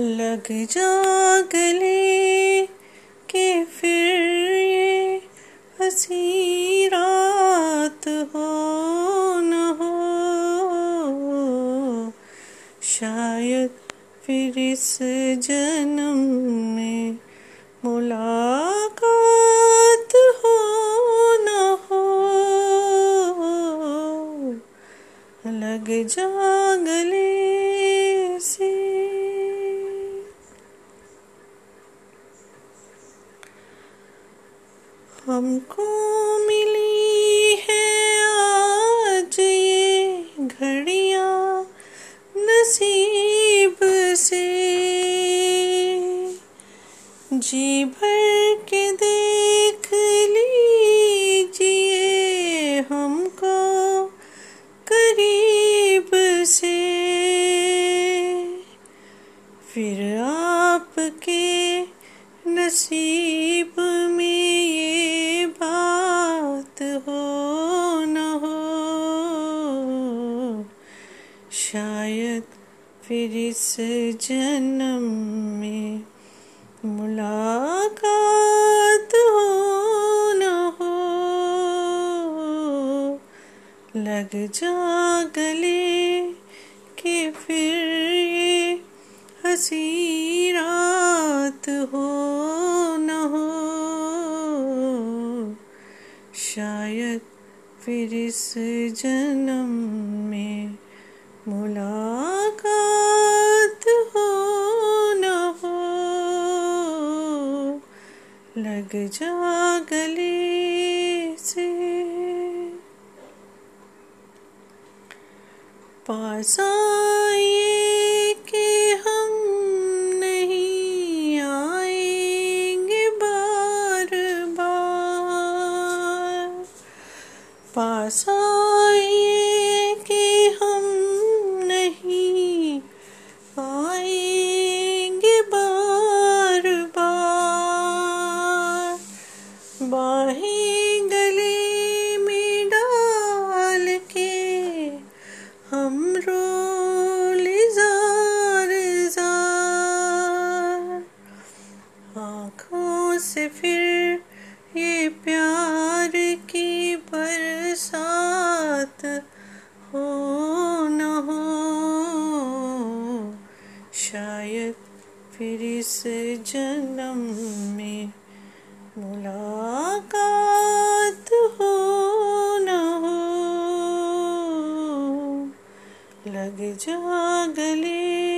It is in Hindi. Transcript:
लग जा गले के फिर ये हसी रात हो न हो। शायद फिर इस जन्म में मुलाकात हो न हो। लग जा गले से हमको मिली है आज ये घड़िया नसीब से। जी भर के देख लीजिए हमको करीब से। फिर आपके नसीब में शायद फिर इस जन्म में मुलाकात हो न हो। लग जा गले के फिर ये हसी रात हो न हो। शायद फिर इस जन्म में मुलाकात हो न हो, लग जा गले से। पास आए कि हम नहीं आएँगे बार बार। पास आए से फिर ये प्यार की बरसात हो न हो, शायद फिर इस जन्म में मुलाकात हो न हो। लग जा गले